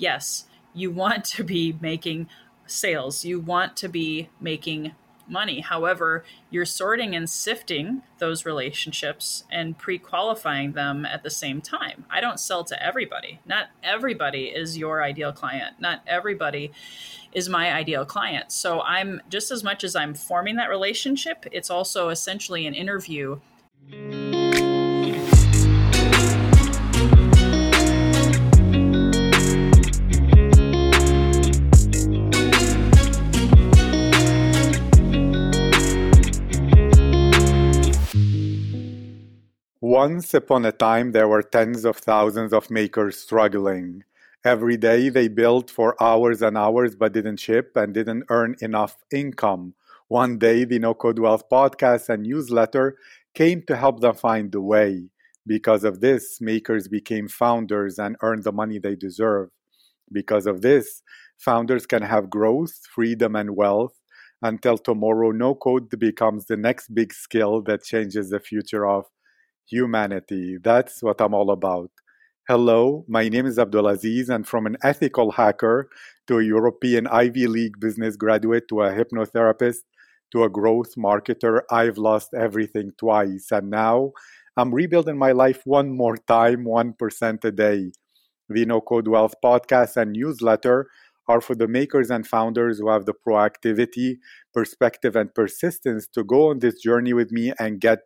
yes, you want to be making sales, you want to be making money. However, you're sorting and sifting those relationships and pre qualifying them at the same time. I don't sell to everybody. Not everybody is your ideal client. Not everybody is my ideal client. So I'm just as much as I'm forming that relationship, it's also essentially an interview. Once upon a time, there were tens of thousands of makers struggling. Every day they built for hours and hours but didn't ship and didn't earn enough income. One day, the No Code Wealth podcast and newsletter came to help them find the way. Because of this, makers became founders and earned the money they deserve. Because of this, founders can have growth, freedom, and wealth until tomorrow no code becomes the next big skill that changes the future of humanity. That's what I'm all about. Hello, my name is Abdulaziz, and from an ethical hacker to a European Ivy League business graduate to a hypnotherapist to a growth marketer, I've lost everything twice. And now I'm rebuilding my life one more time, 1% a day. The No Code Wealth podcast and newsletter are for the makers and founders who have the proactivity, perspective, and persistence to go on this journey with me and get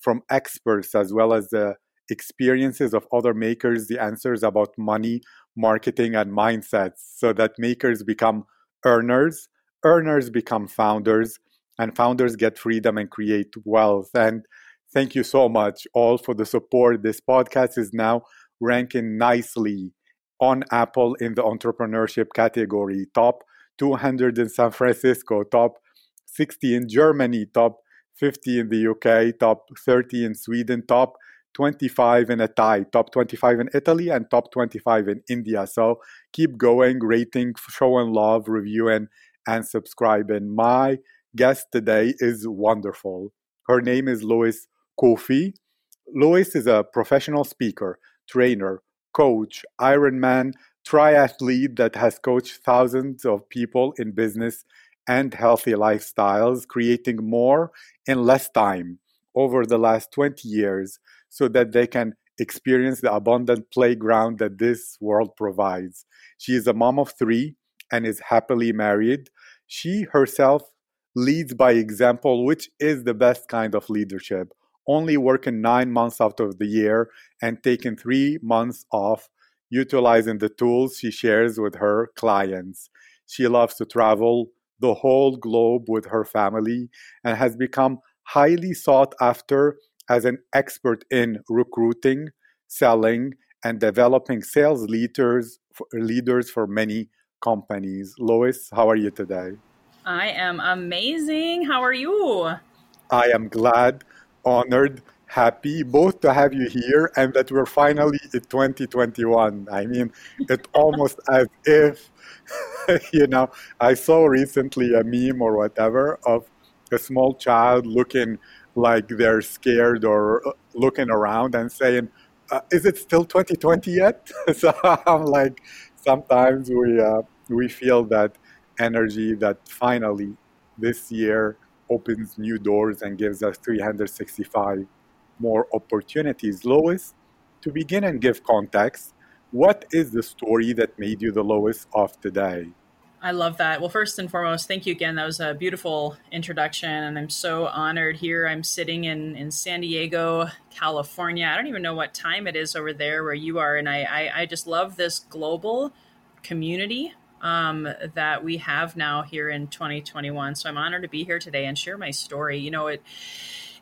from experts as well as the experiences of other makers the answers about money, marketing, and mindsets so that makers become earners, earners become founders, and founders get freedom and create wealth. And thank you so much all for the support. This podcast is now ranking nicely on Apple in the entrepreneurship category, top 200 in San Francisco, top 60 in Germany, top 50 in the UK, top 30 in Sweden, top 25 in a tie, top 25 in Italy, and top 25 in India. So keep going, rating, showing love, reviewing, and subscribing. My guest today is wonderful. Her name is Lois Kofi. Lois is a professional speaker, trainer, coach, Ironman, triathlete that has coached thousands of people in business and healthy lifestyles, creating more in less time over the last 20 years so that they can experience the abundant playground that this world provides. She is a mom of three and is happily married. She herself leads by example, which is the best kind of leadership. Only working nine months out of the year and taking three months off, utilizing the tools she shares with her clients. She loves to travel, the whole globe with her family and has become highly sought after as an expert in recruiting, selling, and developing sales leaders for, leaders for many companies. Lois, how are you today? I am amazing. How are you? I am glad, honored, happy both to have you here and that we're finally in 2021. I mean, it's almost as if you know, I saw recently a meme or whatever of a small child looking like they're scared or uh, looking around and saying, uh, "Is it still 2020 yet?" so I'm like, sometimes we uh, we feel that energy that finally this year opens new doors and gives us 365 more opportunities. Lois, to begin and give context, what is the story that made you the Lois of today? I love that. Well, first and foremost, thank you again. That was a beautiful introduction, and I'm so honored here. I'm sitting in, in San Diego, California. I don't even know what time it is over there where you are, and I, I, I just love this global community um, that we have now here in 2021. So I'm honored to be here today and share my story. You know, it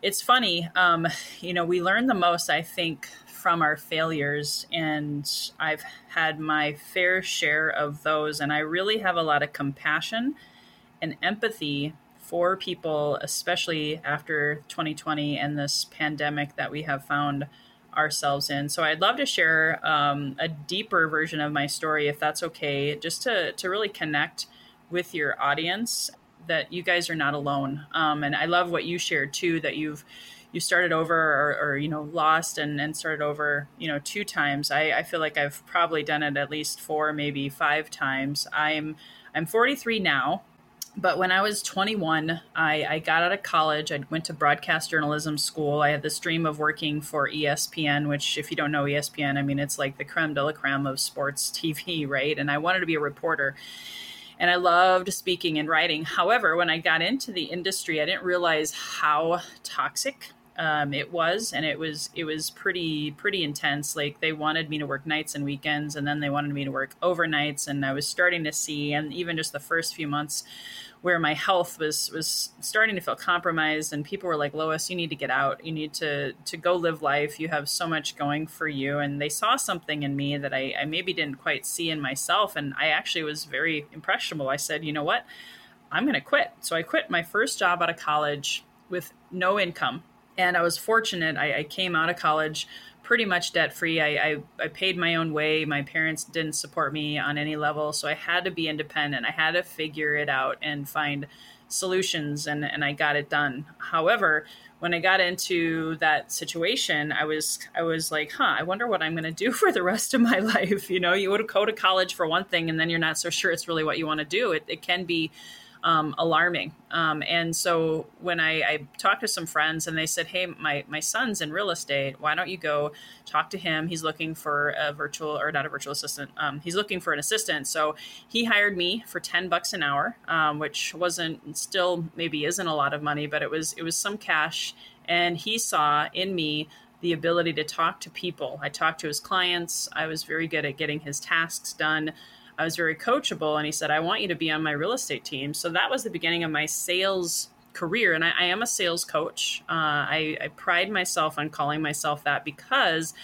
it's funny. Um, you know, we learn the most, I think, from our failures and I've had my fair share of those and I really have a lot of compassion and empathy for people especially after 2020 and this pandemic that we have found ourselves in. So I'd love to share um, a deeper version of my story if that's okay just to to really connect with your audience that you guys are not alone. Um, and I love what you shared too that you've you started over or, or you know lost and, and started over you know two times I, I feel like i've probably done it at least four maybe five times i'm i'm 43 now but when I was 21, I, I, got out of college. I went to broadcast journalism school. I had this dream of working for ESPN, which, if you don't know ESPN, I mean, it's like the creme de la creme of sports TV, right? And I wanted to be a reporter. And I loved speaking and writing. However, when I got into the industry, I didn't realize how toxic um, it was. And it was it was pretty pretty intense. Like they wanted me to work nights and weekends and then they wanted me to work overnights. And i was starting to see and even just the first few months where my health was was starting to feel compromised and people were like lois you need to get out. You need to to go live life. You have so much going for you. And they saw something in me that i, I maybe didn't quite see in myself. And i actually was very impressionable. I said you know what? I'm going to quit. So i quit my first job out of college with no income. And I was fortunate. I, I came out of college pretty much debt free. I, I, I, paid my own way. My parents didn't support me on any level. So I had to be independent. I had to figure it out and find solutions, and, and I got it done. However, when I got into that situation, I was I was like, huh, I wonder what I'm going to do for the rest of my life. You know, you would go to college for one thing, and then you're not so sure it's really what you want to do. It, it can be um, alarming. Um, and so when I, I, talked to some friends and they said, Hey, my, my son's in real estate. Why don't you go talk to him? He's looking for a virtual or not a virtual assistant. Um, he's looking for an assistant. So he hired me for 10 bucks an hour, um, which wasn't still maybe isn't a lot of money, but it was, it was some cash. And he saw in me the ability to talk to people. I talked to his clients. I was very good at getting his tasks done. I was very coachable, and he said, I want you to be on my real estate team. So that was the beginning of my sales career. And I, I am a sales coach. Uh, I, I pride myself on calling myself that because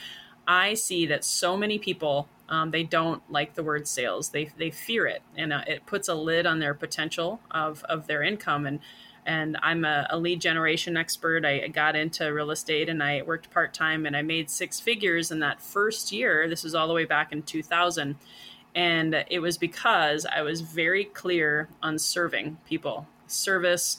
I see that so many people um, they don't like the word sales. They they fear it, and uh, it puts a lid on their potential of of their income. And and I'm a, a lead generation expert. I got into real estate and I worked part time, and I made six figures in that first year. This was all the way back in 2000, and it was because I was very clear on serving people, service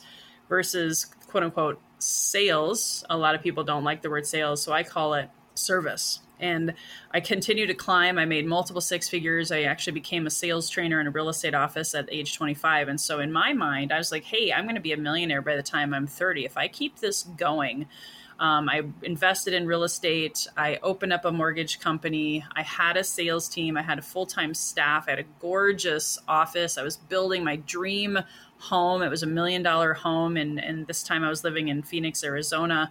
versus quote unquote sales. A lot of people don't like the word sales, so I call it service. And I continued to climb. I made multiple six figures. I actually became a sales trainer in a real estate office at age 25. And so in my mind, I was like, hey, I'm going to be a millionaire by the time I'm 30. If I keep this going, um, I invested in real estate. I opened up a mortgage company. I had a sales team. I had a full time staff. I had a gorgeous office. I was building my dream home. It was a million dollar home. And, and this time I was living in Phoenix, Arizona.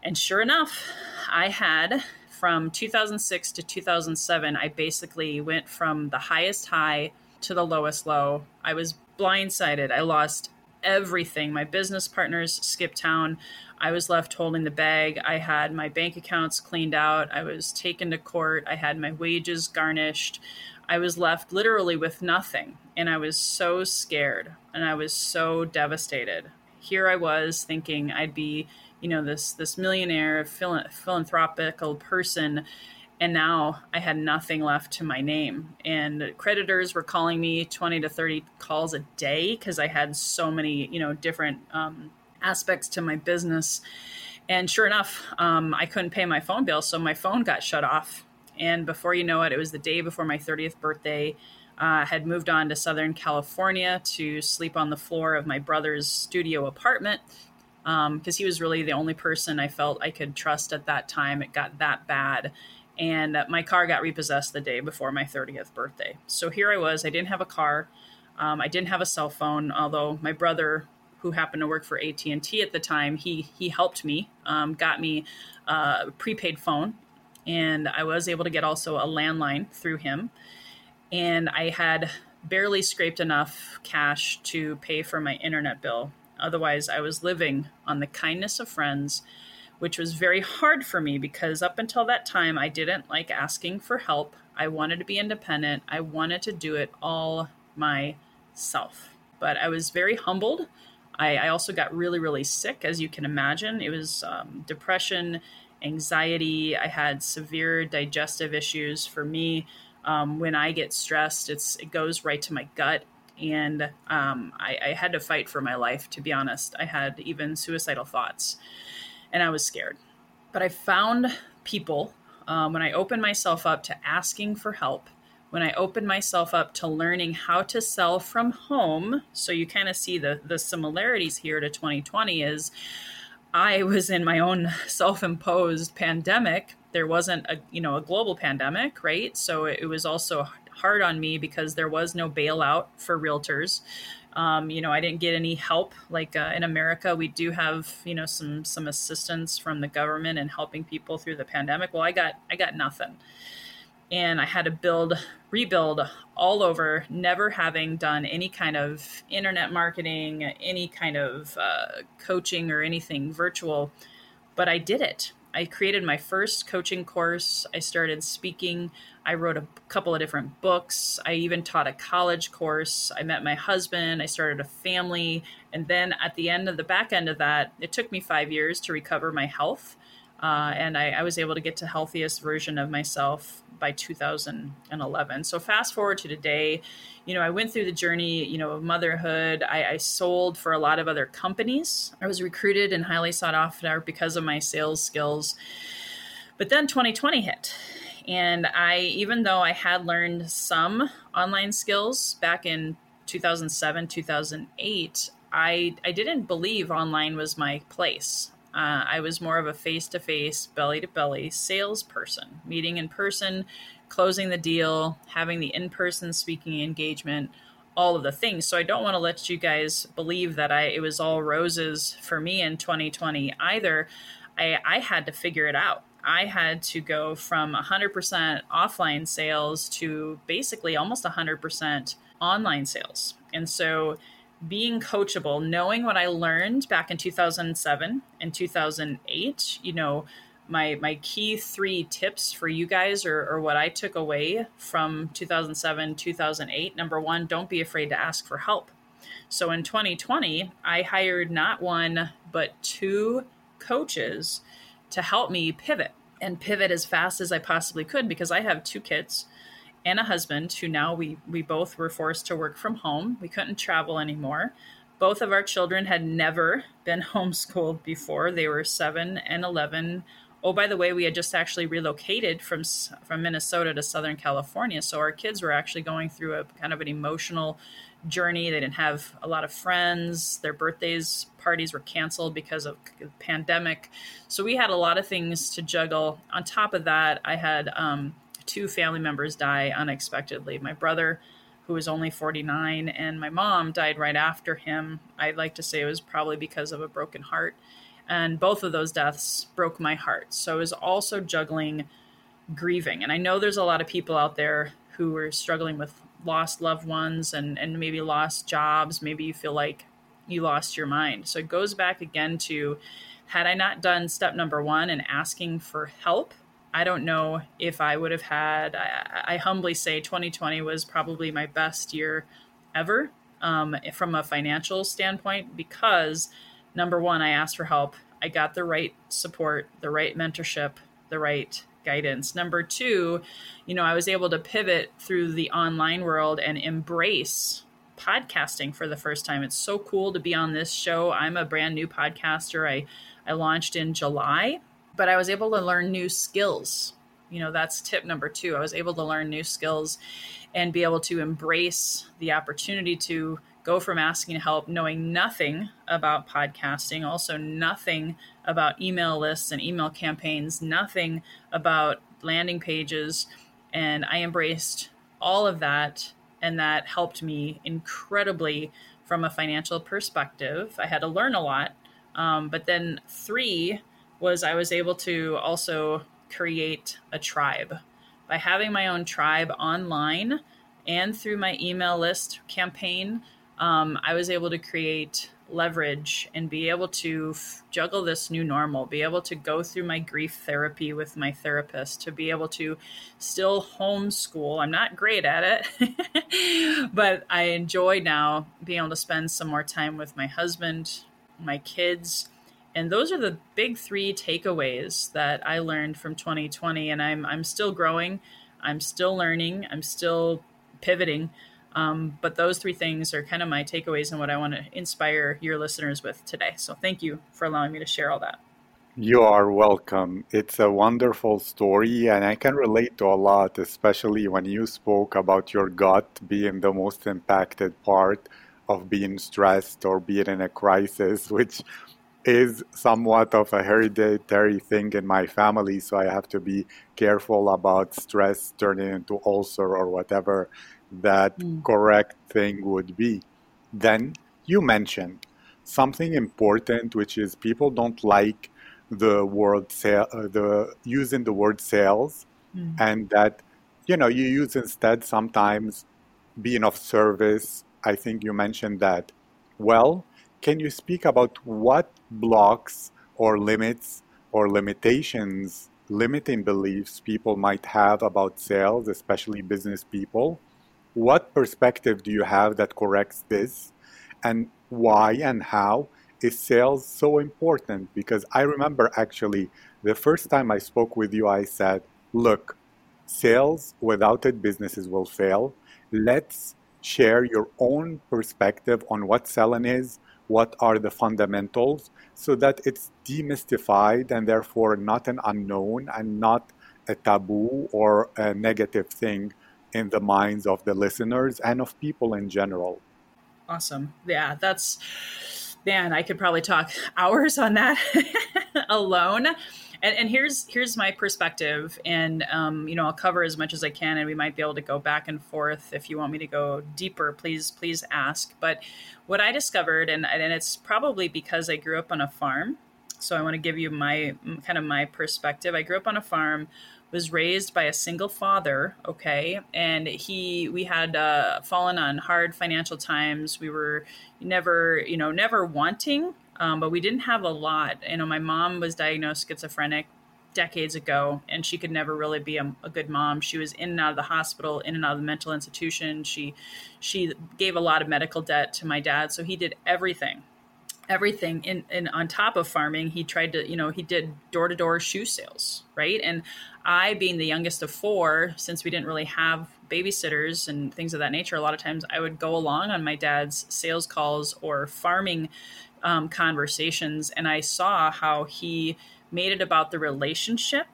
And sure enough, I had from 2006 to 2007, I basically went from the highest high to the lowest low. I was blindsided. I lost everything. My business partners skipped town. I was left holding the bag. I had my bank accounts cleaned out. I was taken to court. I had my wages garnished. I was left literally with nothing. And I was so scared and I was so devastated. Here I was thinking I'd be, you know, this this millionaire philanthropical person and now I had nothing left to my name. And creditors were calling me 20 to 30 calls a day because I had so many, you know, different um, aspects to my business. And sure enough, um, I couldn't pay my phone bill, so my phone got shut off. And before you know it, it was the day before my 30th birthday. Uh, I had moved on to Southern California to sleep on the floor of my brother's studio apartment because um, he was really the only person I felt I could trust at that time. It got that bad. And my car got repossessed the day before my 30th birthday. So here I was. I didn't have a car. Um, I didn't have a cell phone, although my brother who happened to work for AT&T at the time, he he helped me, um, got me a prepaid phone, and I was able to get also a landline through him. And I had barely scraped enough cash to pay for my internet bill. Otherwise, I was living on the kindness of friends, which was very hard for me because up until that time, I didn't like asking for help. I wanted to be independent. I wanted to do it all myself. But I was very humbled I, I also got really, really sick, as you can imagine. It was um, depression, anxiety. I had severe digestive issues. For me, um, when I get stressed, it's it goes right to my gut, and um, I, I, had to fight for my life. To be honest, I had even suicidal thoughts. And I was scared. But I found people um, when I opened myself up to asking for help, when I opened myself up to learning how to sell from home. So you kind of see the the similarities here to 2020 is I was in my own self-imposed pandemic. There wasn't a you know a global pandemic, right? So it was also hard on me because there was no bailout for realtors. Um, you know, I didn't get any help. Like uh, in America, we do have you know some some assistance from the government and helping people through the pandemic. Well, I got I got nothing, and I had to build rebuild all over. Never having done any kind of internet marketing, any kind of uh, coaching or anything virtual, but I did it. I created my first coaching course. I started speaking. I wrote a couple of different books. I even taught a college course. I met my husband. I started a family. And then at the end of the back end of that, it took me five years to recover my health. Uh, and I, I, was able to get to healthiest version of myself by 2011. So fast forward to today, you know, I went through the journey, you know, of motherhood. I, I sold for a lot of other companies. I was recruited and highly sought after because of my sales skills. But then 2020 hit. And I, even though I had learned some online skills back in 2007, 2008, I, I didn't believe online was my place. Uh, I was more of a face to face, belly to belly salesperson, meeting in person, closing the deal, having the in person speaking engagement, all of the things. So I don't want to let you guys believe that I it was all roses for me in 2020 either. I, I had to figure it out. I had to go from 100% offline sales to basically almost 100% online sales. And so being coachable, knowing what I learned back in 2007 and 2008, you know, my my key three tips for you guys or, or what I took away from 2007, 2008. Number one, don't be afraid to ask for help. So in 2020, I hired not one, but two coaches to help me pivot and pivot as fast as I possibly could because I have two kids and a husband who now we we both were forced to work from home. We couldn't travel anymore. Both of our children had never been homeschooled before. They were 7 and 11. Oh, by the way, we had just actually relocated from from Minnesota to Southern California, so our kids were actually going through a kind of an emotional journey. They didn't have a lot of friends. Their birthdays parties were canceled because of the pandemic. So we had a lot of things to juggle. On top of that, I had um, two family members die unexpectedly. My brother, who was only 49, and my mom died right after him. I'd like to say it was probably because of a broken heart. And both of those deaths broke my heart. So I was also juggling grieving. And I know there's a lot of people out there who are struggling with lost loved ones and, and maybe lost jobs. Maybe you feel like you lost your mind. So it goes back again to had I not done step number one and asking for help, I don't know if I would have had, I, I humbly say 2020 was probably my best year ever um, from a financial standpoint because number one, I asked for help. I got the right support, the right mentorship, the right guidance. Number two, you know, I was able to pivot through the online world and embrace podcasting for the first time. It's so cool to be on this show. I'm a brand new podcaster. I, I launched in July but I was able to learn new skills. You know, that's tip number two. I was able to learn new skills and be able to embrace the opportunity to go from asking help, knowing nothing about podcasting, also nothing about email lists and email campaigns, nothing about landing pages. And I embraced all of that. And that helped me incredibly from a financial perspective. I had to learn a lot. Um, but then, three, was I was able to also create a tribe. By having my own tribe online and through my email list campaign, um, I was able to create leverage and be able to f- juggle this new normal, be able to go through my grief therapy with my therapist, to be able to still homeschool. I'm not great at it, but I enjoy now being able to spend some more time with my husband, my kids, and those are the big three takeaways that I learned from 2020. And I'm I'm still growing, I'm still learning, I'm still pivoting. Um, but those three things are kind of my takeaways and what I want to inspire your listeners with today. So thank you for allowing me to share all that. You are welcome. It's a wonderful story, and I can relate to a lot, especially when you spoke about your gut being the most impacted part of being stressed or being in a crisis, which is somewhat of a hereditary thing in my family. So I have to be careful about stress turning into ulcer or whatever that Mm. correct thing would be. Then you mentioned something important, which is people don't like the word sale, uh, the using the word sales, Mm. and that you know you use instead sometimes being of service. I think you mentioned that. Well, can you speak about what blocks or limits or limitations, limiting beliefs people might have about sales, especially business people? What perspective do you have that corrects this? And why and how is sales so important? Because I remember actually the first time I spoke with you, I said, look, sales without it, businesses will fail. Let's share your own perspective on what selling is, what are the fundamentals, so that it's demystified and therefore not an unknown and not a taboo or a negative thing in the minds of the listeners and of people in general. Awesome. Yeah, that's man, I could probably talk hours on that alone. And, and here's here's my perspective, and um, you know I'll cover as much as I can, and we might be able to go back and forth. If you want me to go deeper, please please ask. But what I discovered, and and it's probably because I grew up on a farm, so I want to give you my kind of my perspective. I grew up on a farm was raised by a single father okay and he we had uh, fallen on hard financial times we were never you know never wanting um, but we didn't have a lot. You know my mom was diagnosed schizophrenic decades ago and she could never really be a, a, good mom. She was in and out of the hospital in and out of the mental institution. She she gave a lot of medical debt to my dad so he did everything everything in, in on top of farming. He tried to you know he did door-to-door shoe sales right? And i being the youngest of four since we didn't really have babysitters and things of that nature a lot of times i would go along on my dad's sales calls or farming um, conversations and i saw how he made it about the relationship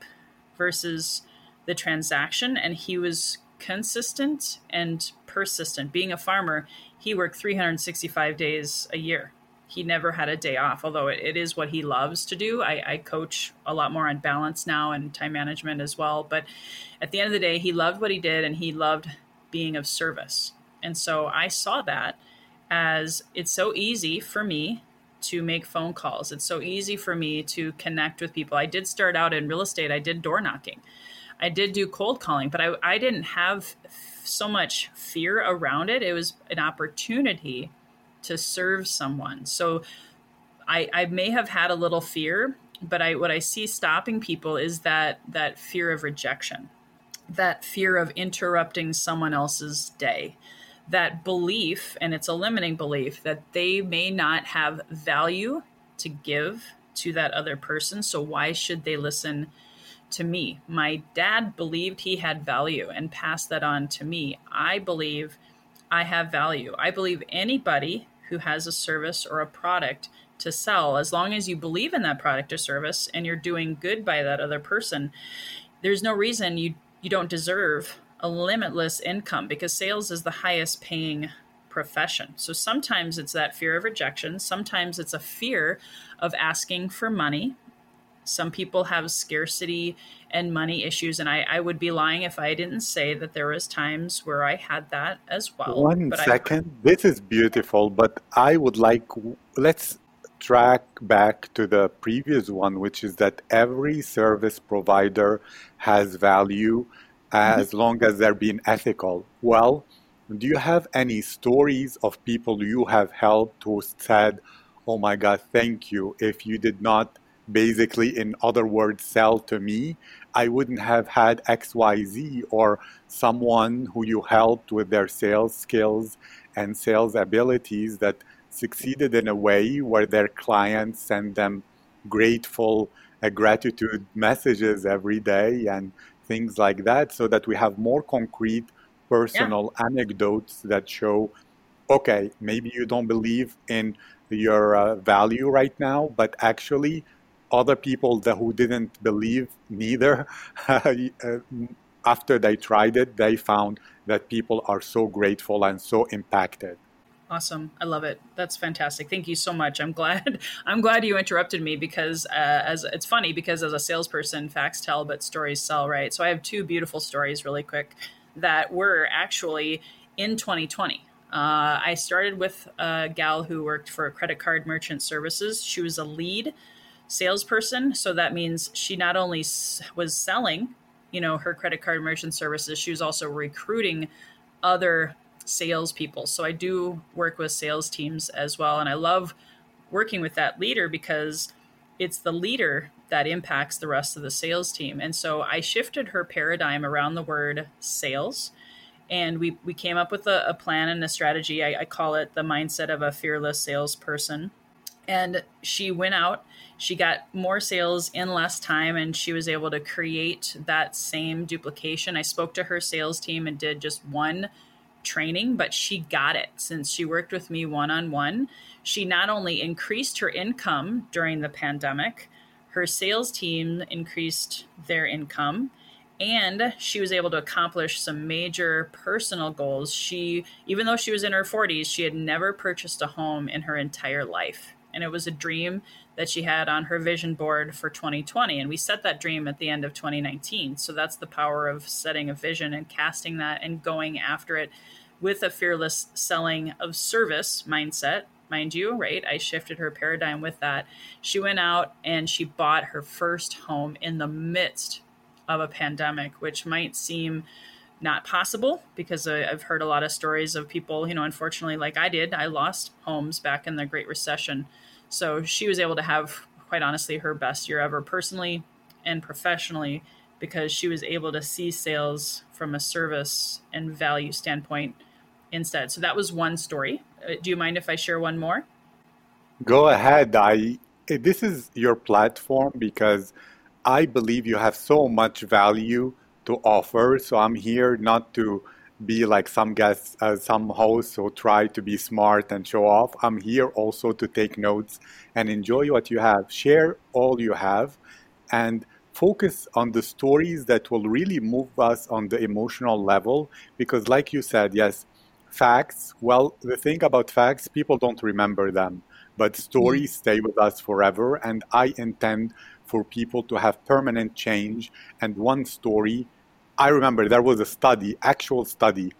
versus the transaction and he was consistent and persistent being a farmer he worked 365 days a year he never had a day off, although it, it is what he loves to do. I, I, coach a lot more on balance now and time management as well. But at the end of the day, he loved what he did and he loved being of service. And so I saw that as it's so easy for me to make phone calls. It's so easy for me to connect with people. I did start out in real estate, I did door knocking, I did do cold calling, but I, I didn't have so much fear around it. It was an opportunity to serve someone. So I, I may have had a little fear, but I what I see stopping people is that that fear of rejection, that fear of interrupting someone else's day, that belief, and it's a limiting belief that they may not have value to give to that other person. So why should they listen to me? My dad believed he had value and passed that on to me. I believe I have value. I believe anybody who has a service or a product to sell, as long as you believe in that product or service and you're doing good by that other person, there's no reason you you don't deserve a limitless income because sales is the highest paying profession. So sometimes it's that fear of rejection, sometimes it's a fear of asking for money. Some people have scarcity and money issues, and I, I would be lying if I didn't say that there was times where I had that as well. One But I. This is beautiful, but I would like, let's track back to the previous one, which is that every service provider has value. As long as they're being ethical. Well, do you have any stories of people you have helped who said, Oh my God, thank you. If you did not basically, in other words, sell to me, I wouldn't have had XYZ or someone who you helped with their sales skills and sales abilities that succeeded in a way where their clients send them grateful uh, gratitude messages every day and things like that so that we have more concrete yeah. personal anecdotes that show okay maybe you don't believe in your uh, value right now but actually other people that who didn't believe neither uh, after they tried it they found that people are so grateful and so impacted Awesome. I love it. That's fantastic. Thank you so much. I'm glad I'm glad you interrupted me because uh, as it's funny because as a salesperson, facts tell but stories sell, right? So I have two beautiful stories really quick that were actually in 2020. Uh, I started with a gal who worked for credit card merchant services. She was a lead salesperson, so that means she not only was selling, you know, her credit card merchant services, she was also recruiting other salespeople. So I do work with sales teams as well. And I love working with that leader because it's the leader that impacts the rest of the sales team. And so I shifted her paradigm around the word sales. And we, we came up with a, a plan and a strategy. I, I call it the mindset of a fearless salesperson. And she went out, she got more sales in less time, and she was able to create that same duplication. I spoke to her sales team and did just one training, but she got it since she worked with me one on one. She not only increased her income during the pandemic, her sales team increased their income and she was able to accomplish some major personal goals. She, even though she was in her 40s, she had never purchased a home in her entire life. And it was a dream that she had on her vision board for 2020. And we set that dream at the end of 2019. So that's the power of setting a vision and casting that and going after it with a fearless selling of service mindset. Mind you, right? I shifted her paradigm with that. She went out and she bought her first home in the midst of a pandemic, which might seem not possible because I've heard a lot of stories of people, you know, unfortunately, like I did, I lost homes back in the Great Recession so she was able to have, quite honestly, her best year ever personally and professionally because she was able to see sales from a service and value standpoint instead. So that was one story. Uh, do you mind if I share one more? Go ahead. I this is your platform because I believe you have so much value to offer. So I'm here not to be like some guests, uh, some hosts who try to be smart and show off. I'm here also to take notes and enjoy what you have. Share all you have and focus on the stories that will really move us on the emotional level. Because, like you said, yes, facts, well, the thing about facts, people don't remember them, but stories mm-hmm. stay with us forever. And I intend for people to have permanent change. And one story I remember there was a study, actual study,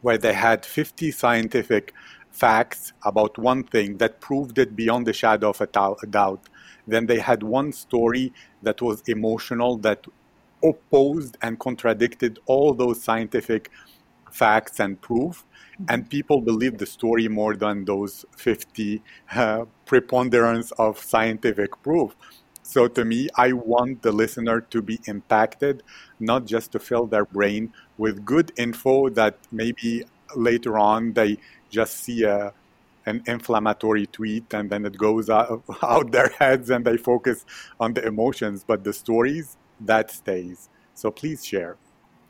where they had 50 scientific facts about one thing that proved it beyond the shadow of a doubt. Then they had one story that was emotional, that opposed and contradicted all those scientific facts and proof. And people believed the story more than those 50 uh, preponderance of scientific proof. So to me, I want the listener to be impacted, not just to fill their brain with good info that maybe later on they just see a, an inflammatory tweet and then it goes out, out their heads and they focus on the emotions, but the stories, that stays. So please share.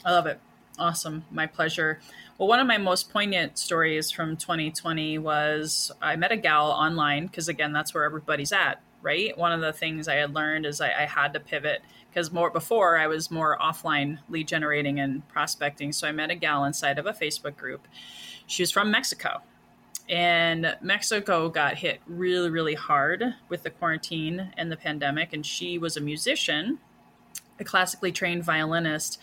I love it. Awesome. My pleasure. Well, one of my most poignant stories from 2020 was I met a gal online because, again, that's where everybody's at right? One of the things I had learned is I, I had to pivot because more before I was more offline lead generating and prospecting. So I met a gal inside of a Facebook group. She was from Mexico. And Mexico got hit really, really hard with the quarantine and the pandemic. And she was a musician, a classically trained violinist,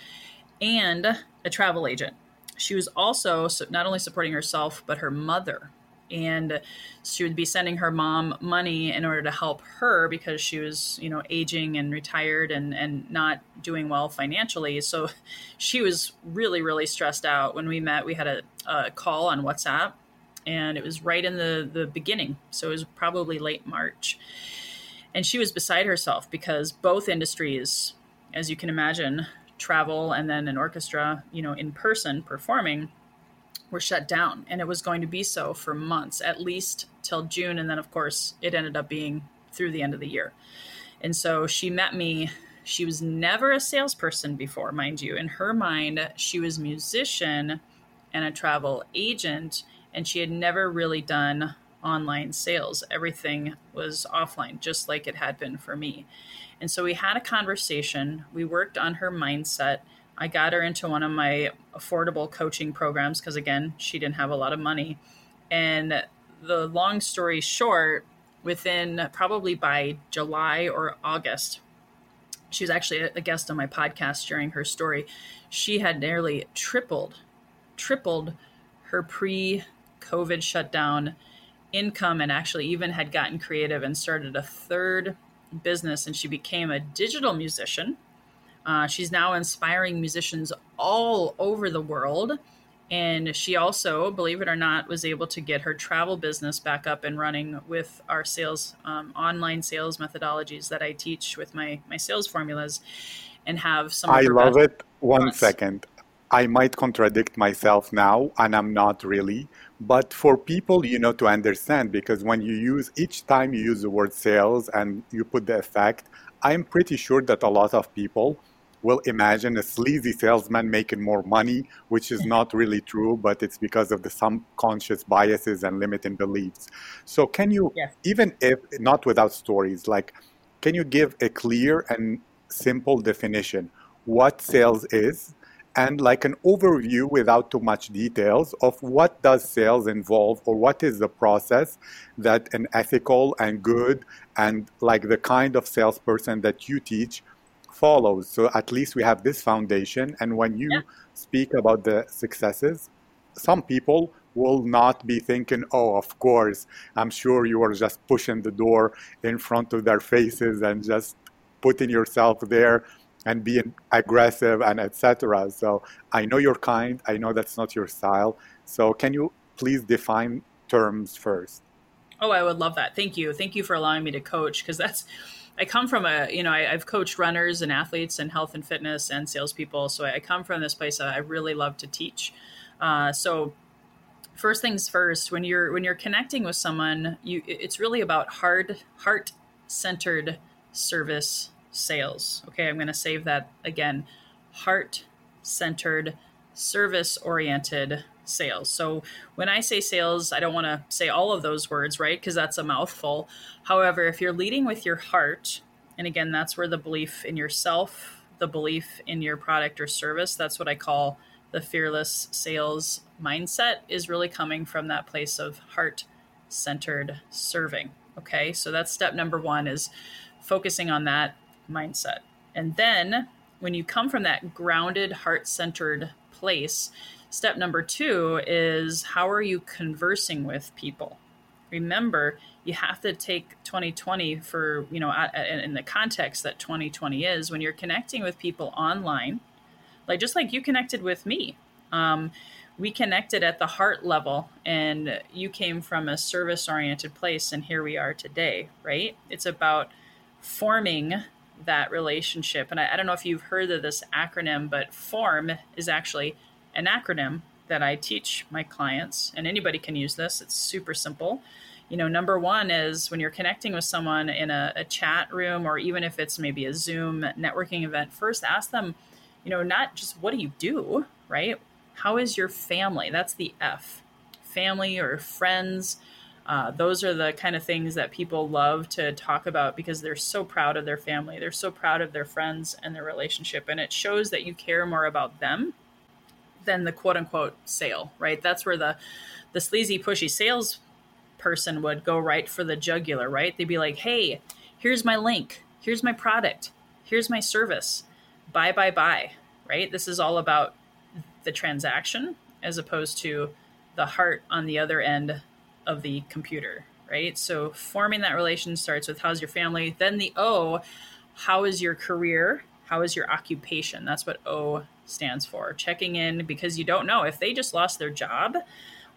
and a travel agent. She was also not only supporting herself, but her mother and she would be sending her mom money in order to help her because she was you know aging and retired and and not doing well financially. So she was really really stressed out. When we met we had a, a call on whatsapp and it was right in the the beginning. So it was probably late march. And she was beside herself because both industries as you can imagine travel and then an orchestra you know in person performing were shut down and it was going to be so for months at least till june and then of course it ended up being through the end of the year and so she met me she was never a salesperson before mind you in her mind she was musician and a travel agent and she had never really done online sales. Everything was offline, just like it had been for me. And so we had a conversation. We worked on her mindset. I got her into one of my affordable coaching programs because, again, she didn't have a lot of money. And the long story short, within probably by July or August, she was actually a guest on my podcast sharing her story. She had nearly tripled, tripled her pre COVID shutdown income and actually even had gotten creative and started a third business and she became a digital musician. Uh, she's now inspiring musicians all over the world. And she also, believe it or not, was able to get her travel business back up and running with our sales, um, online sales methodologies that I teach with my, my sales formulas and have some. I love it. One second. I might contradict myself now, and I'm not really. But for people, you know, to understand, because when you use each time you use the word sales and you put the effect, I'm pretty sure that a lot of people will imagine a sleazy salesman making more money, which is not really true, but it's because of the subconscious biases and limiting beliefs. So, can you, yes. even if not without stories, like, can you give a clear and simple definition what sales is and like an overview without too much details of what does sales involve or what is the process that an ethical and good and like the kind of salesperson that you teach follows so at least we have this foundation and when you yeah. speak about the successes some people will not be thinking oh of course i'm sure you are just pushing the door in front of their faces and just putting yourself there and being aggressive and etc. So I know you're kind. I know that's not your style. So can you please define terms first? Oh, I would love that. Thank you. Thank you for allowing me to coach because that's. I come from a, you know, I, have coached runners and athletes and health and fitness and salespeople. So I come from this place that I really love to teach. Uh, so first things first, when you're when you're connecting with someone, you it's really about hard heart centered service sales. Okay, I'm going to save that again. Heart centered, service oriented sales. So when I say sales, I don't want to say all of those words, right? Because that's a mouthful. However, if you're leading with your heart, and again, that's where the belief in yourself, the belief in your product or service, that's what I call the fearless sales mindset, is really coming from that place of heart centered serving. Okay, so that's step number one is focusing on that mindset. And then when you come from that grounded, heart centered place, step number two is how are you conversing with people? Remember, you have to take 2020 for, you know, in the context that 2020 is when you're connecting with people online, like just like you connected with me. Um, we connected at the heart level and you came from a service oriented place and here we are today right it's about forming that relationship. And I, I, don't know if you've heard of this acronym, but FORM is actually an acronym that I teach my clients, and anybody can use this. It's super simple. You know, number one is when you're connecting with someone in a, a chat room or even if it's maybe a Zoom networking event, first ask them, you know, not just what do you do, right? How is your family? That's the F. Family or friends uh, those are the kind of things that people love to talk about because they're so proud of their family. They're so proud of their friends and their relationship. And it shows that you care more about them than the quote unquote sale, right? That's where the, the sleazy, pushy sales person would go right for the jugular, right? They'd be like, hey, here's my link. Here's my product. Here's my service. Buy, buy, buy, right? This is all about the transaction as opposed to the heart on the other end of the computer, right? So forming that relation starts with how's your family, then the O, how is your career? How is your occupation? That's what O stands for. Checking in because you don't know if they just lost their job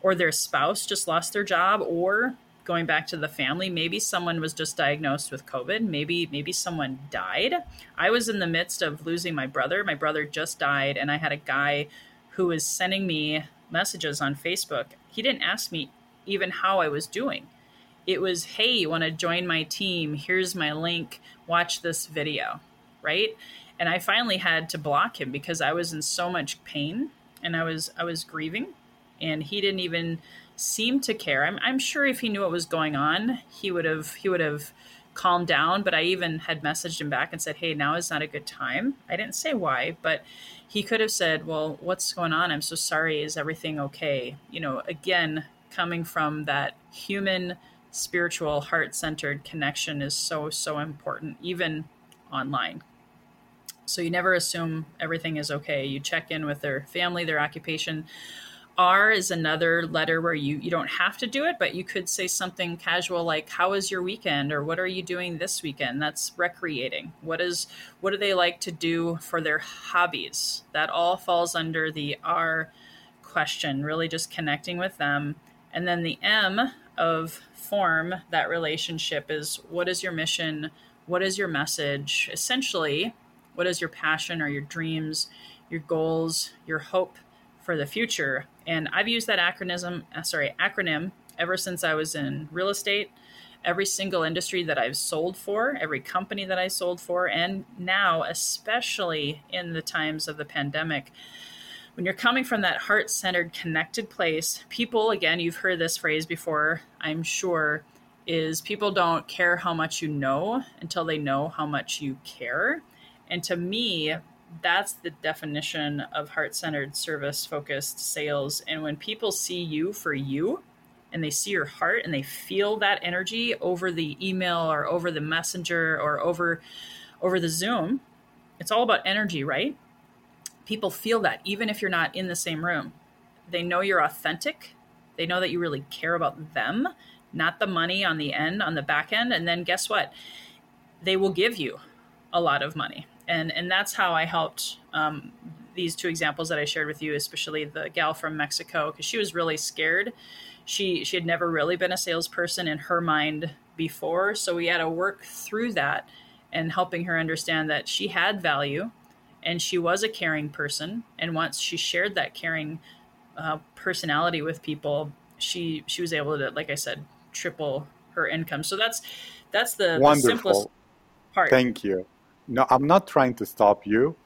or their spouse just lost their job or going back to the family maybe someone was just diagnosed with covid maybe maybe someone died i was in the midst of losing my brother my brother just died and i had a guy who was sending me messages on facebook he didn't ask me even how I was doing. It was, hey, you want to join my team? Here's my link. Watch this video, right? And I finally had to block him because I was in so much pain and I was I was grieving and he didn't even seem to care. I'm, I'm sure if he knew what was going on, he would have he would have calmed down. But I even had messaged him back and said, "Hey, now is not a good time." I didn't say why, but he could have said, "Well, what's going on? I'm so sorry. Is everything okay?" You know, again, coming from that human, spiritual, heart-centered connection is so so important, even online. So you never assume everything is okay. You check in with their family, their occupation R is another letter where you you don't have to do it, but you could say something casual like "How was your weekend?" or "What are you doing this weekend?" That's recreating. What is what do they like to do for their hobbies? That all falls under the R question. Really, just connecting with them, and then the M of form that relationship is what is your mission? What is your message? Essentially, what is your passion or your dreams, your goals, your hope for the future? And I've used that acronym, uh, sorry, acronym ever since I was in real estate. Every single industry that I've sold for, every company that I sold for, and now, especially in the times of the pandemic, when you're coming from that heart centered, connected place, people, again, you've heard this phrase before, I'm sure, is people don't care how much you know until they know how much you care. And to me, that's the definition of heart centered, service focused sales. And when people see you for you, and they see your heart and they feel that energy over the email or over the messenger or over over the zoom it's all about energy right? People feel that even if you're not in the same room. They know you're authentic. They know that you really care about them not the money on the end on the back end. And then guess what? They will give you a lot of money and and that's how I helped um, these two examples that I shared with you, especially the gal from Mexico, because she was really scared. She she had never really been a salesperson in her mind before, so we had to work through that and helping her understand that she had value and she was a caring person. And once she shared that caring uh, personality with people, she she was able to, like I said, triple her income. So that's that's the, the simplest part. Thank you. No, I'm not trying to stop you,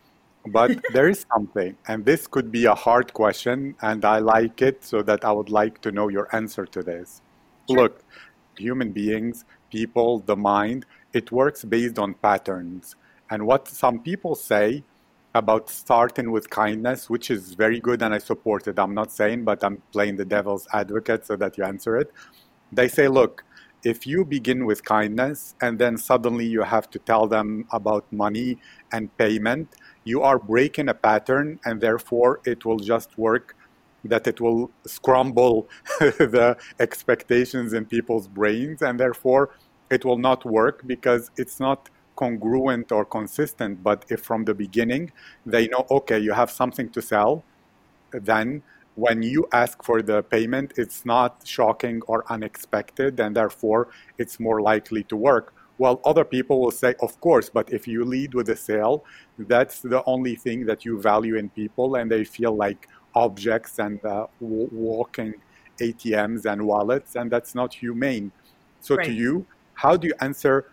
but there is something, and this could be a hard question, and I like it so that I would like to know your answer to this. Sure. Look, human beings, people, the mind, it works based on patterns. And what some people say about starting with kindness, which is very good and I support it. I'm not saying, but I'm playing the devil's advocate so that you answer it. They say, look, if you begin with kindness and then suddenly you have to tell them about money and payment, you are breaking a pattern and therefore it will just work that it will scramble the expectations in people's brains and therefore it will not work because it's not congruent or consistent. But if from the beginning they know okay you have something to sell then when you ask for the payment, it's not shocking or unexpected, and therefore it's more likely to work. While other people will say, of course, but if you lead with a sale, that's the only thing that you value in people, and they feel like objects and uh, w- walking ATMs and wallets, and that's not humane. So, right. to you, how do you answer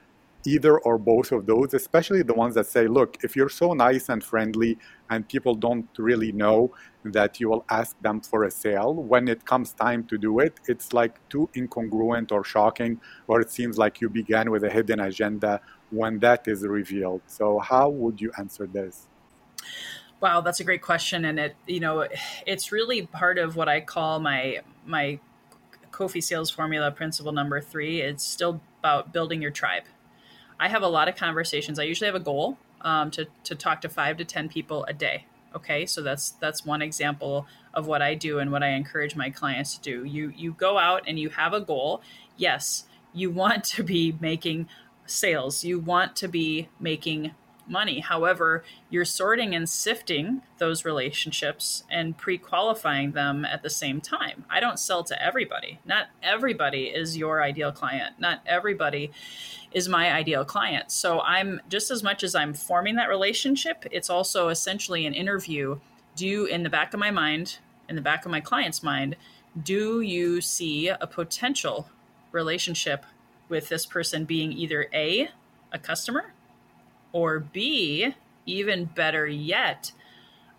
either or both of those, especially the ones that say, look, if you're so nice and friendly and people don't really know that you will ask them for a sale, when it comes time to do it, it's like too incongruent or shocking, or it seems like you began with a hidden agenda when that is revealed. So, how would you answer this? Wow, that's a great question, and it you know it's really part of what I call my my Kofi sales formula principle number three. It's still about building your tribe I have a lot of conversations. I usually have a goal um, to to talk to five to ten people a day. Okay, so that's that's one example of what I do and what I encourage my clients to do. You you go out and you have a goal. Yes, you want to be making sales. You want to be making money. However, you're sorting and sifting those relationships and pre qualifying them at the same time. I don't sell to everybody. Not everybody is your ideal client. Not everybody is my ideal client. So I'm just as much as I'm forming that relationship, it's also essentially an interview. Do in the back of my mind, in the back of my client's mind, do you see a potential relationship with this person being either A, a customer, or B, even better yet,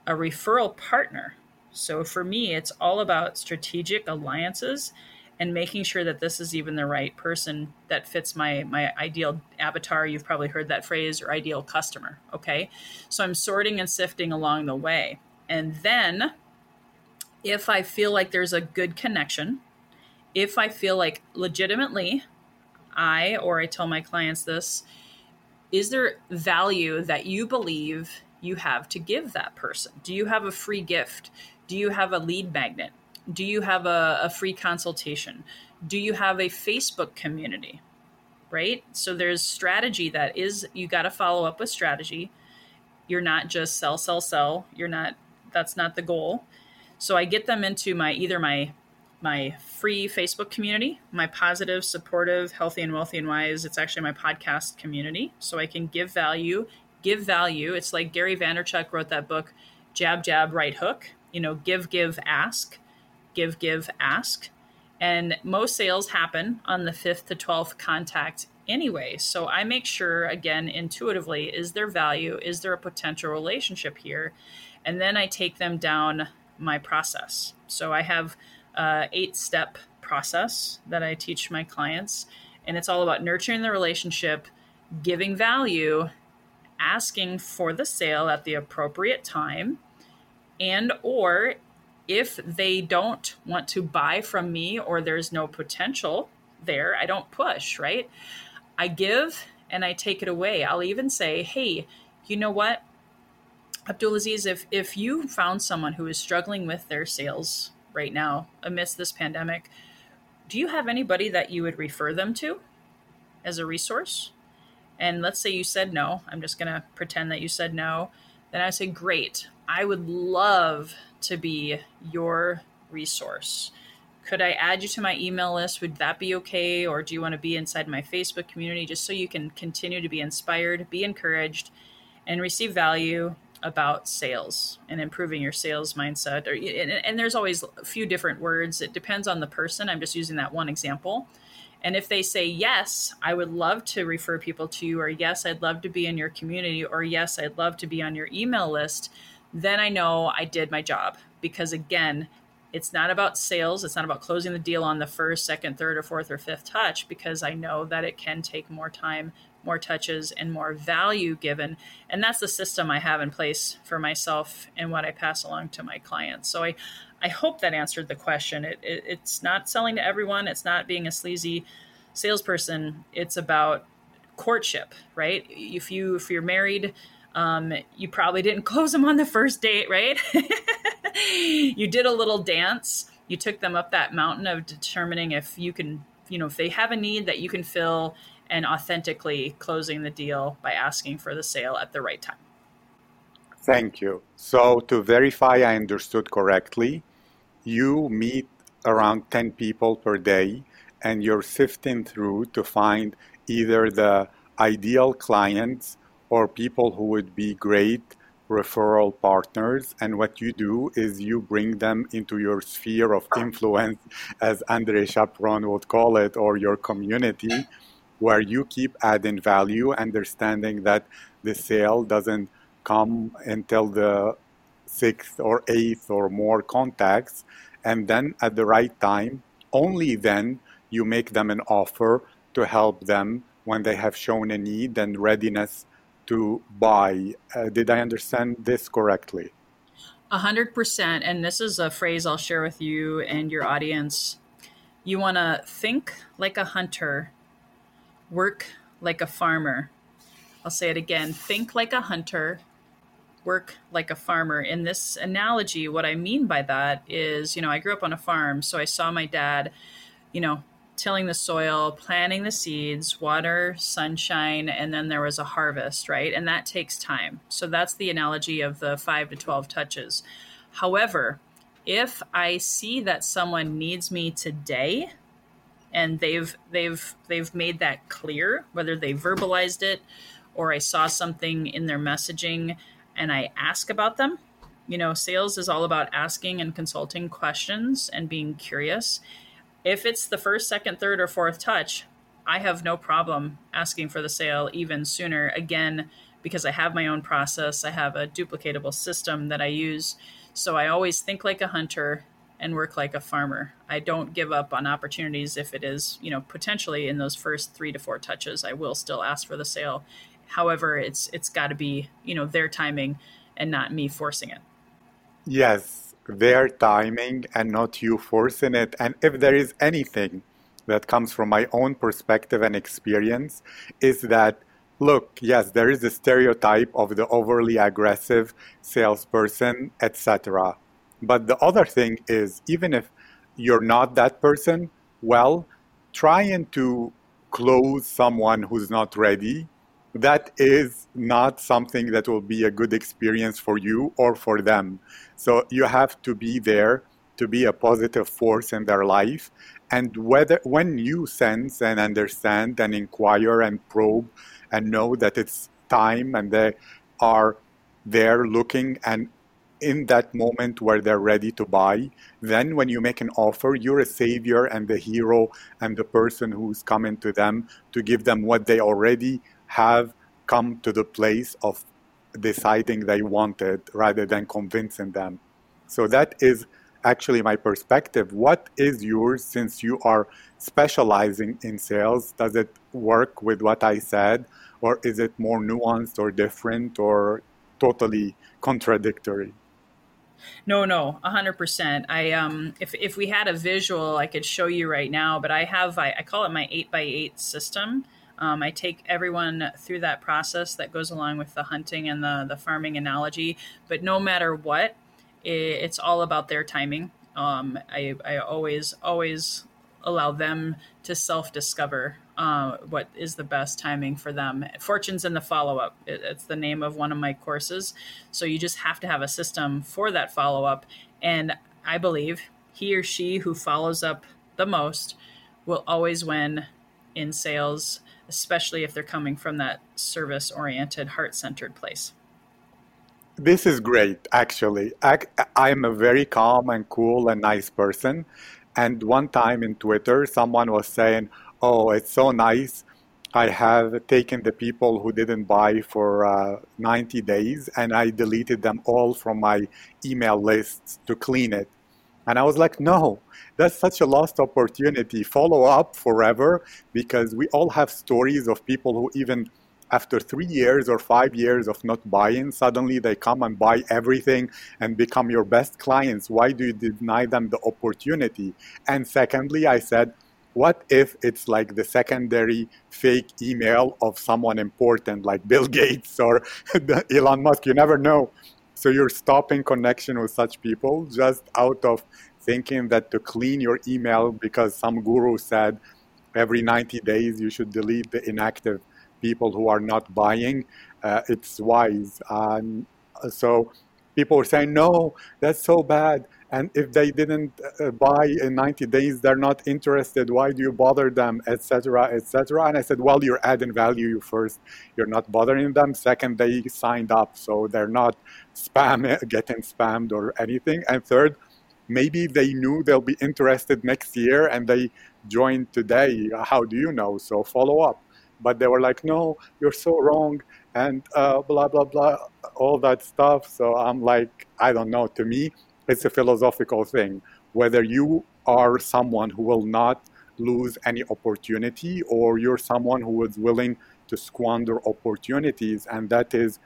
a referral partner. So for me, it's all about strategic alliances and making sure that this is even the right person that fits my my ideal avatar. You've probably heard that phrase or ideal customer okay? So i'm sorting and sifting along the way. And then if i feel like there's a good connection if i feel like legitimately i or i tell my clients this is there value that you believe you have to give that person do you have a free gift do you have a lead magnet do you have a, a free consultation? Do you have a Facebook community? Right? So there's strategy that is, you got to follow up with strategy. You're not just sell, sell, sell. You're not, that's not the goal. So I get them into my either my my free Facebook community, my positive, supportive, healthy and wealthy and wise. It's actually my podcast community. So I can give value, give value. It's like Gary Vaynerchuk wrote that book, Jab, Jab, Right Hook. You know, give, give, ask give, give, ask. And most sales happen on the fifth to 12th contact anyway. So I make sure, again, intuitively, is there value? Is there a potential relationship here? And then I take them down my process. So I have Uh, a eight step process that I teach my clients. And it's all about nurturing the relationship, giving value, asking for the sale at the appropriate time, and or if they don't want to buy from me or there's no potential there, I don't push, right? I give and I take it away. I'll even say, hey, you know what? Abdulaziz, if, if you found someone who is struggling with their sales right now amidst this pandemic, do you have anybody that you would refer them to as a resource? And let's say you said no. I'm just going to pretend that you said no. Then I say, great. I would love to be your resource. Could I add you to my email list? Would that be okay? Or do you want to be inside my Facebook community just so you can continue to be inspired, be encouraged, and receive value about sales and improving your sales mindset? Or, and, and there's always a few different words. It depends on the person. I'm just using that one example. And if they say, yes, I would love to refer people to you, or yes, I'd love to be in your community, or yes, I'd love to be on your email list, then I know I did my job. Because again, it's not about sales. It's not about closing the deal on the first, second, third, or fourth, or fifth touch, because I know that it can take more time, more touches, and more value given. And that's the system I have in place for myself and what I pass along to my clients. So I, I hope that answered the question. It, it, it's not selling to everyone, it's not being a sleazy salesperson. It's about courtship, right? If you if you're married, um, you probably didn't close them on the first date, right? you did a little dance. You took them up that mountain of determining if you can, you know, if they have a need that you can fill and authentically closing the deal by asking for the sale at the right time. Thank you. So, to verify I understood correctly, you meet around 10 people per day and you're sifting through to find either the ideal clients or people who would be great referral partners. And what you do is you bring them into your sphere of influence, as Andre Chaperon would call it, or your community, where you keep adding value, understanding that the sale doesn't come until the sixth or eighth or more contacts. And then at the right time, only then you make them an offer to help them when they have shown a need and readiness to buy. Uh, did I understand this correctly? A hundred percent. And this is a phrase I'll share with you and your audience. You want to think like a hunter, work like a farmer. I'll say it again think like a hunter, work like a farmer. In this analogy, what I mean by that is, you know, I grew up on a farm, so I saw my dad, you know, tilling the soil, planting the seeds, water, sunshine, and then there was a harvest, right? And that takes time. So that's the analogy of the 5 to 12 touches. However, if I see that someone needs me today and they've they've they've made that clear, whether they verbalized it or I saw something in their messaging and I ask about them, you know, sales is all about asking and consulting questions and being curious. If it's the first, second, third, or fourth touch, I have no problem asking for the sale even sooner. Again, because I have my own process, I have a duplicatable system that I use. So I always think like a hunter and work like a farmer. I don't give up on opportunities if it is, you know, potentially in those first 3 to 4 touches I will still ask for the sale. However, it's it's got to be, you know, their timing and not me forcing it. Yes, their timing and not you forcing it. And if there is anything that comes from my own perspective and experience is that look, yes, there is a stereotype of the overly aggressive salesperson, etc. But the other thing is, even if you're not that person, well, trying to close someone who's not ready, that is not something that will be a good experience for you or for them. So you have to be there to be a positive force in their life. And whether when you sense and understand and inquire and probe and know that it's time and they are there looking and in that moment where they're ready to buy, then when you make an offer, you're a savior and the hero and the person who's coming to them to give them what they already have come to the place of deciding they wanted rather than convincing them. So that is actually my perspective. What is yours since you are specializing in sales? Does it work with what I said? Or is it more nuanced or different or totally contradictory? No, no, hundred percent. I um, if if we had a visual, I could show you right now. But I have I, I call it my eight by eight system. Um, I take everyone through that process that goes along with the hunting and the the farming analogy. But no matter what, it, it's all about their timing. Um, I I always always allow them to self discover uh, what is the best timing for them. Fortunes in the follow up. It, it's the name of one of my courses. So you just have to have a system for that follow up. And I believe he or she who follows up the most will always win in sales, especially if they're coming from that service oriented, heart centered place. This is great, actually. I, I'm a very calm and cool and nice person. And one time in Twitter, someone was saying, oh, it's so nice. I have taken the people who didn't buy for uh, 90 days and I deleted them all from my email lists to clean it. And I was like, no, that's such a lost opportunity. Follow up forever because we all have stories of people who, even after three years or five years of not buying, suddenly they come and buy everything and become your best clients. Why do you deny them the opportunity? And secondly, I said, what if it's like the secondary fake email of someone important like Bill Gates or Elon Musk? You never know. So you're stopping connection with such people just out of thinking that to clean your email because some guru said every 90 days you should delete the inactive people who are not buying. Uh, it's wise. Um, so people are saying, no, that's so bad and if they didn't uh, buy in 90 days they're not interested. Why do you bother them? Etc etc and i said well you're adding value you first. You're not bothering them. Second they signed up. So they're not spam getting spammed or anything. And third maybe they knew they'll be interested next year and they joined today. How do you know? So follow up. But they were like no you're so wrong. And uh, blah blah blah all that stuff. So i'm like i don't know. To me it's a philosophical thing. Whether you are someone who will not lose any opportunity or you're someone who is willing to squander opportunities, and that is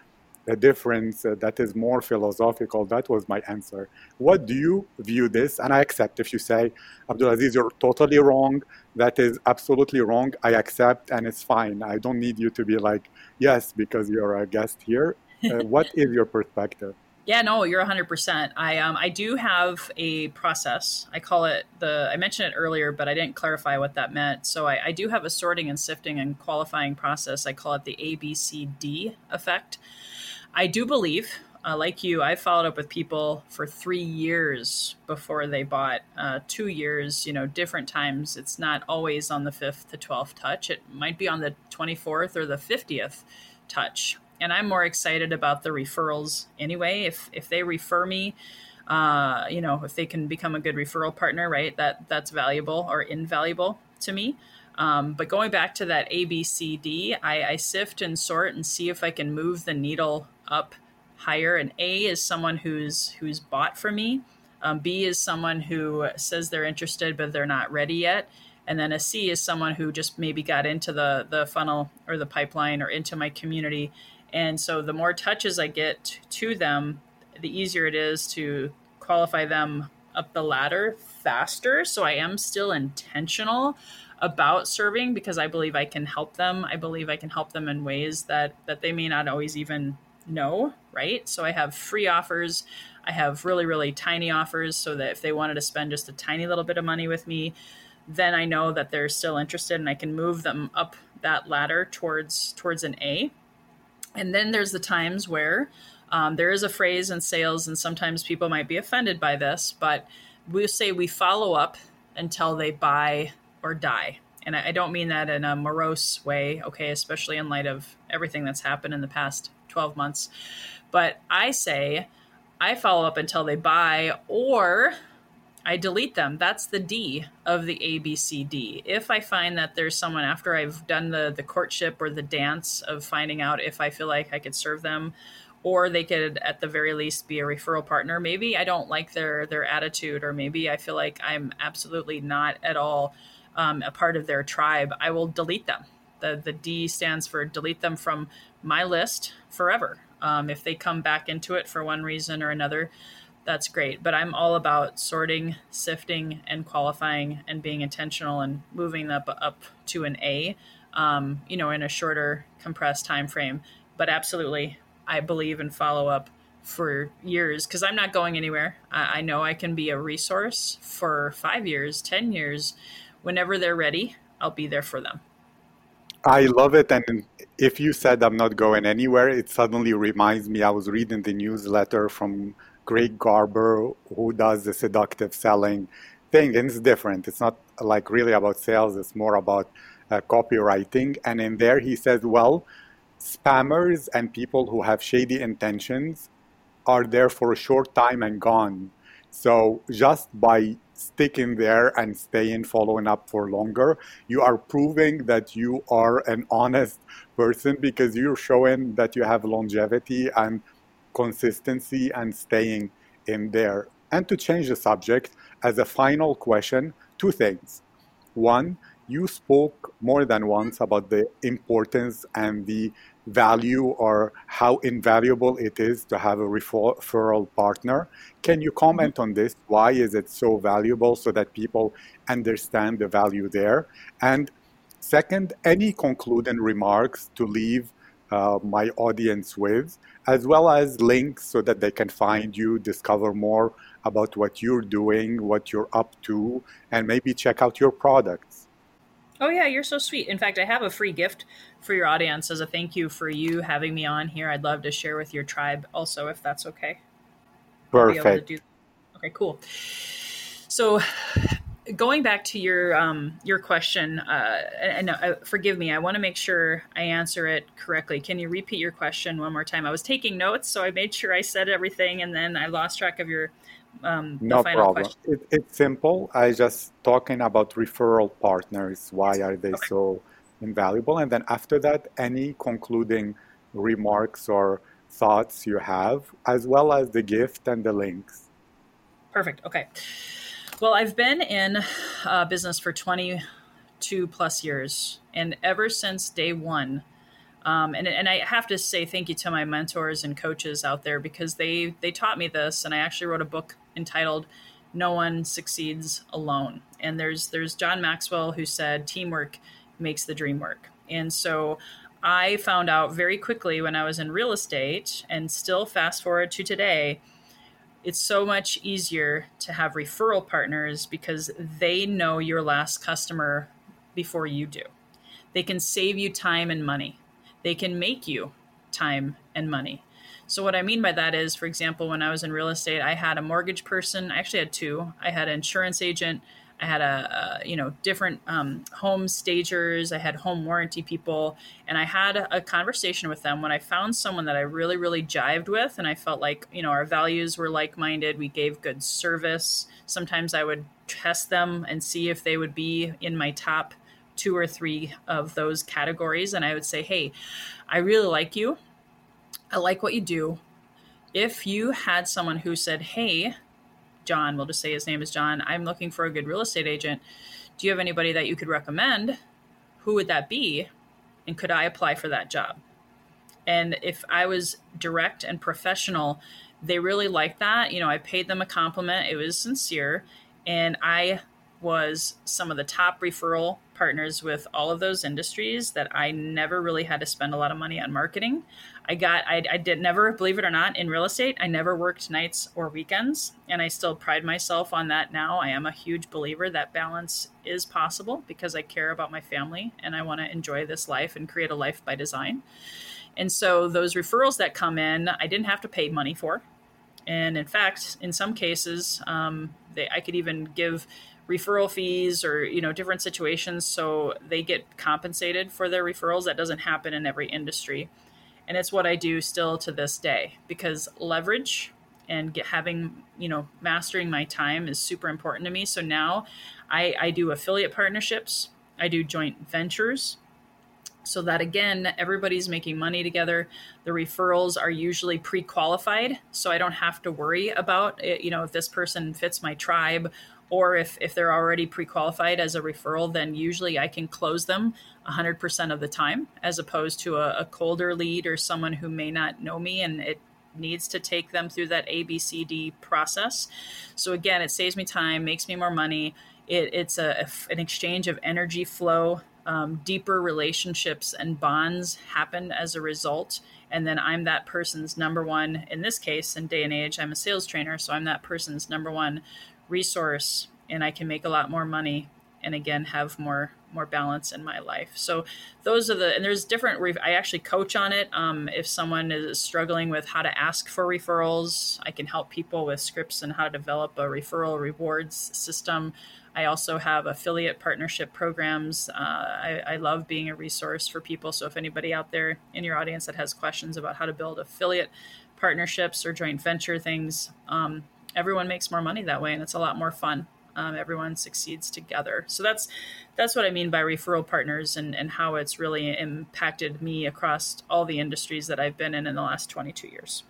a difference uh, that is more philosophical. That was my answer. What do you view this? And I accept if you say, Abdulaziz, you're totally wrong. That is absolutely wrong. I accept, and it's fine. I don't need you to be like, yes, because you're a guest here. Uh, what is your perspective? Yeah, no, you're 100%. I um I do have a process. I call it the I mentioned it earlier, but I didn't clarify what that meant. So I, I do have a sorting and sifting and qualifying process. I call it the ABCD effect. I do believe, uh, like you, I followed up with people for three years before they bought. Uh, two years, you know, different times. It's not always on the fifth to twelfth touch. It might be on the twenty fourth or the fiftieth touch and I'm more excited about the referrals anyway. If if they refer me, uh, you know, if they can become a good referral partner, right? That that's valuable or invaluable to me. Um, but going back to that ABCD, I, I sift and sort and see if I can move the needle up higher. And A is someone who's who's bought for me. Um, B is someone who says they're interested but they're not ready yet. And then a C is someone who just maybe got into the the funnel or the pipeline or into my community. And so the more touches I get to them, the easier it is to qualify them up the ladder faster. So I am still intentional about serving because I believe I can help them. I believe I can help them in ways that that they may not always even know, right? So I have free offers. I have really really tiny offers so that if they wanted to spend just a tiny little bit of money with me, then I know that they're still interested and I can move them up that ladder towards towards an A. And then there's the times where um, there is a phrase in sales, and sometimes people might be offended by this, but we say we follow up until they buy or die. And I, I don't mean that in a morose way, okay, especially in light of everything that's happened in the past 12 months. But I say I follow up until they buy or I delete them. That's the D of the ABCD. If I find that there's someone after I've done the the courtship or the dance of finding out if I feel like I could serve them or they could at the very least be a referral partner. Maybe I don't like their their attitude or maybe I feel like I'm absolutely not at all um, a part of their tribe. I will delete them. The the D stands for delete them from my list forever. Um, if they come back into it for one reason or another, that's great. But I'm all about sorting, sifting, and qualifying, and being intentional and moving up up to an A. Um, you know, in a shorter, compressed time frame. But absolutely, I believe in follow up for years because I'm not going anywhere. I, I, know I can be a resource for five years, ten years. Whenever they're ready, I'll be there for them. I love it. And if you said I'm not going anywhere, it suddenly reminds me I was reading the newsletter from Greg Garber, who does the seductive selling thing, and it's different. It's not like really about sales, it's more about uh, copywriting. And in there, he says, well, spammers and people who have shady intentions are there for a short time and gone. So just by sticking there and staying following up for longer, you are proving that you are an honest person because you're showing that you have longevity and consistency and staying in there. And to change the subject, as a final question, two things. One, you spoke more than once about the importance and the value or how invaluable it is to have a referral partner. Can you comment on this? Why is it so valuable so that people understand the value there? And second, any concluding remarks to leave uh, my audience with, as well as links so that they can find you, discover more about what you're doing, what you're up to, and maybe check out your products. Oh, yeah, you're so sweet. In fact, I have a free gift for your audience as a thank you for you having me on here. I'd love to share with your tribe also, if that's okay. Perfect. Okay, cool. So, going back to your um, your question, uh, and uh, forgive me, I want to make sure I answer it correctly. Can you repeat your question one more time? I was taking notes, so I made sure I said everything, and then I lost track of your um, no problem. It, it's simple. I just talking about referral partners. Why are they okay. so invaluable? And then after that, any concluding remarks or thoughts you have, as well as the gift and the links. Perfect. Okay. Well, I've been in uh, business for 22 plus years, and ever since day one, um, and, and I have to say thank you to my mentors and coaches out there because they they taught me this, and I actually wrote a book entitled "No One Succeeds Alone." And there's there's John Maxwell who said teamwork makes the dream work, and so I found out very quickly when I was in real estate, and still fast forward to today. It's so much easier to have referral partners because they know your last customer before you do. They can save you time and money they can make you time and money. So what I mean by that is, for example, when I was in real estate, I had a mortgage person. I actually had two. I had an insurance agent. I had a, a you know different um, home stagers. I had home warranty people, and I had a, a conversation with them when I found someone that I really really jived with, and I felt like you know our values were like minded. We gave good service. Sometimes I would test them and see if they would be in my top two or three of those categories and I would say, hey, I really like you. I like what you do. if you had someone who said, Hey, John, we'll just say his name is John, I'm looking for a good real estate agent. Do you have anybody that you could recommend? Who would that be? And could I apply for that job? And if I was direct and professional, they really liked that. You know, I paid them a compliment, it was sincere. And I was some of the top referral partners with all of those industries that I never really had to spend a lot of money on marketing. I got, I, I did never, believe it or not, in real estate, I never worked nights or weekends. And I still pride myself on that now. I am a huge believer that balance is possible because I care about my family and I want to enjoy this life and create a life by design. And so those referrals that come in, I didn't have to pay money for. And in fact, in some cases, um, they, I could even give referral fees or you know different situations so they get compensated for their referrals. That doesn't happen in every industry. And it's what i do still to this day because leverage and get, having you know mastering my time is super important to me. So now i i do affiliate partnerships. I do joint ventures. So that again everybody's making money together. The referrals are usually pre-qualified so i don't have to worry about it, you know if this person fits my tribe or if, if they're already pre-qualified as a referral then usually i can close them 100% of the time as opposed to a, a colder lead or someone who may not know me and it needs to take them through that abcd process. So again it saves me time makes me more money. It, it's a, an exchange of energy flow. Um, deeper relationships and bonds happen as a result and then i'm that person's number one in this case in day and age i'm a sales trainer so i'm that person's number one resource and i can make a lot more money and again have more more balance in my life. So those are the and there's different i actually coach on it um, if someone is struggling with how to ask for referrals i can help people with scripts and how to develop a referral rewards system I also have affiliate partnership programs. Uh, I, I, love being a resource for people. So, if anybody out there in your audience that has questions about how to build affiliate partnerships or joint venture things, um, everyone makes more money that way, and it's a lot more fun. Um, everyone succeeds together. So that's that's what I mean by referral partners and, and how it's really impacted me across all the industries that I've been in in the last 22 years.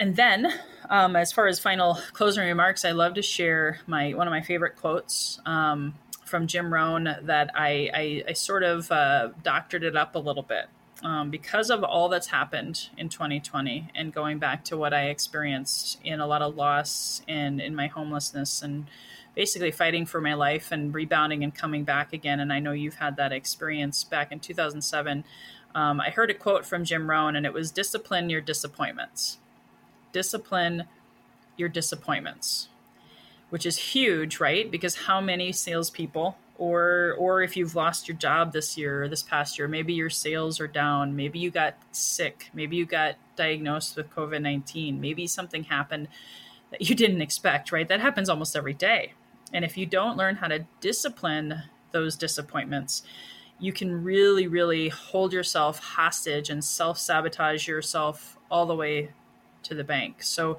And then, um, as far as final closing remarks, I love to share my one of my favorite quotes um, from Jim Rohn that I, I, I sort of uh, doctored it up a little bit um, because of all that's happened in 2020 and going back to what I experienced in a lot of loss and in my homelessness and basically fighting for my life and rebounding and coming back again. And I know you've had that experience back in 2007. Um, I heard a quote from Jim Rohn, and it was discipline your disappointments discipline your disappointments, which is huge, right? Because how many salespeople, or or if you've lost your job this year or this past year, maybe your sales are down, maybe you got sick, maybe you got diagnosed with COVID nineteen, maybe something happened that you didn't expect, right? That happens almost every day. And if you don't learn how to discipline those disappointments, you can really, really hold yourself hostage and self sabotage yourself all the way to the bank. So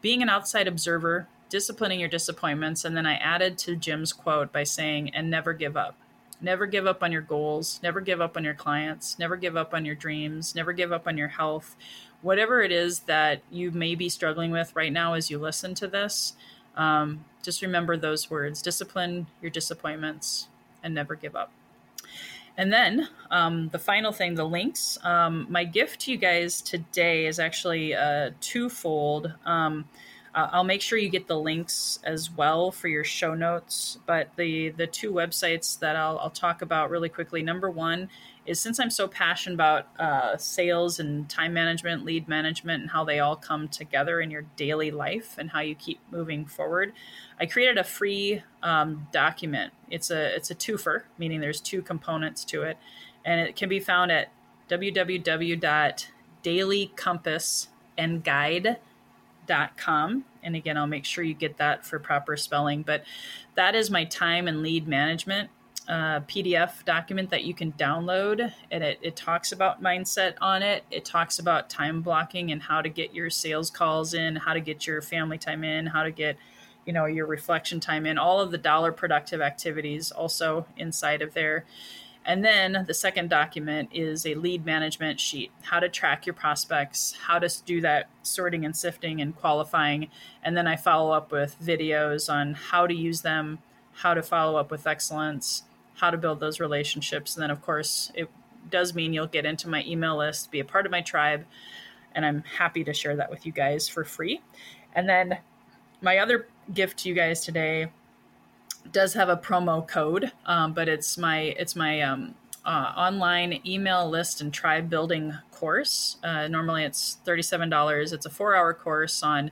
being an outside observer, disciplining your disappointments, and then I added to Jim's quote by saying, and never give up. Never give up on your goals, never give up on your clients, never give up on your dreams, never give up on your health. Whatever it is that you may be struggling with right now as you listen to this, um, just remember those words discipline your disappointments and never give up. And then um, the final thing, the links. Um, my gift to you guys today is actually uh, twofold. Um, I'll make sure you get the links as well for your show notes. But the the two websites that I'll, I'll talk about really quickly. Number one is since I'm so passionate about uh, sales and time management, lead management, and how they all come together in your daily life and how you keep moving forward, I created a free um, document. It's a it's a twofer, meaning there's two components to it, and it can be found at www.dailycompassandguide.com. And again, I'll make sure you get that for proper spelling. But that is my time and lead management uh, PDF document that you can download, and it, it talks about mindset on it. It talks about time blocking and how to get your sales calls in, how to get your family time in, how to get you know your reflection time in all of the dollar productive activities also inside of there And then the second document is a lead management sheet how to track your prospects, how to do that sorting and sifting and qualifying. And then I follow up with videos on how to use them, how to follow up with excellence, how to build those relationships. And then, of course, it does mean you'll get into my email list, be a part of my tribe. And I'm happy to share that with you guys for free. And then my other gift to you guys today does have a promo code, um, but it's my it's my um, uh, online email list and tribe building course. Uh, normally, it's thirty seven dollars. It's a four hour course on.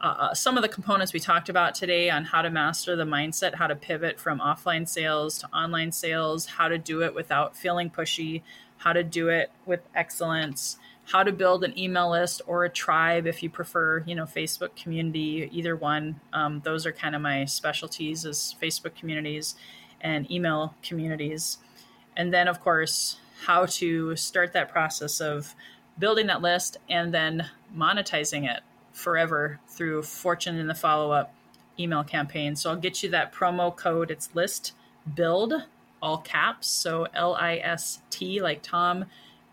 Uh, some of the components we talked about today on how to master the mindset, how to pivot from offline sales to online sales, how to do it without feeling pushy, how to do it with excellence, how to build an email list or a tribe if you prefer you know facebook community either one. Um, those are kind of my specialties as facebook communities and email communities. And then of course how to start that process of building that list and then monetizing it forever through fortune in the follow-up email campaign so i'll get you that promo code it's list build all caps so l-i-s-t like tom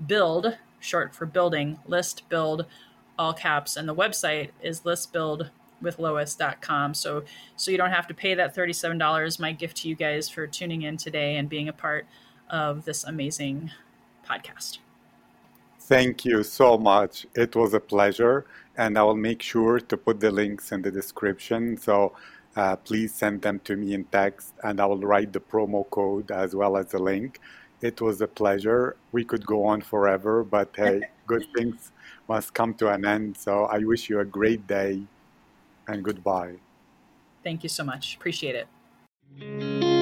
build short for building, list build, all caps. And the website is listbuildwithlois.com. So so you don't have to pay that $37. My gift to you guys for tuning in today and being a part of this amazing podcast. Thank you so much. It was a pleasure. And I will make sure to put the links in the description. So uh, please send them to me in text and I will write the promo code as well as the link. It was a pleasure. We could go on forever, but hey, good things must come to an end. So I wish you a great day and goodbye. Thank you so much. Appreciate it.